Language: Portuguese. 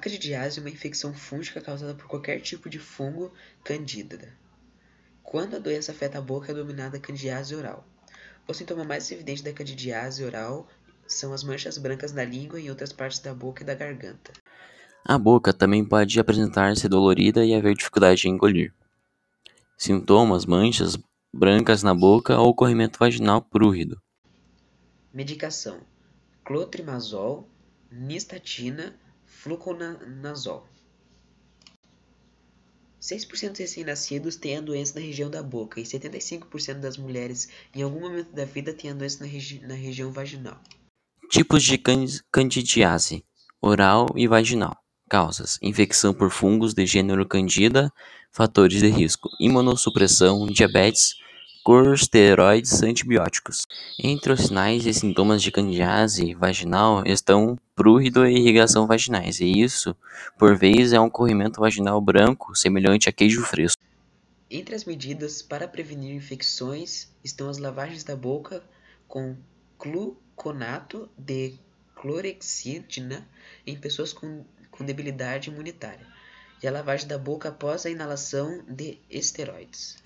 Candidiase é uma infecção fúngica causada por qualquer tipo de fungo candida. Quando a doença afeta a boca, é denominada candidiase oral. O sintoma mais evidente da candidiase oral são as manchas brancas na língua e em outras partes da boca e da garganta. A boca também pode apresentar-se dolorida e haver dificuldade em engolir. Sintomas: manchas brancas na boca ou corrimento vaginal prurido. Medicação: clotrimazol, nistatina, fluconazol. 6% dos recém-nascidos têm a doença na região da boca e 75% das mulheres em algum momento da vida têm a doença na, regi na região vaginal. Tipos de candidiase: oral e vaginal. Causas: infecção por fungos de gênero Candida, fatores de risco: imunossupressão, diabetes, corticosteroides, antibióticos. Entre os sinais e sintomas de candidíase vaginal estão prurido e irrigação vaginais, e isso, por vezes, é um corrimento vaginal branco semelhante a queijo fresco. Entre as medidas para prevenir infecções estão as lavagens da boca com gluconato de clorexidina em pessoas com, com debilidade imunitária e a lavagem da boca após a inalação de esteroides.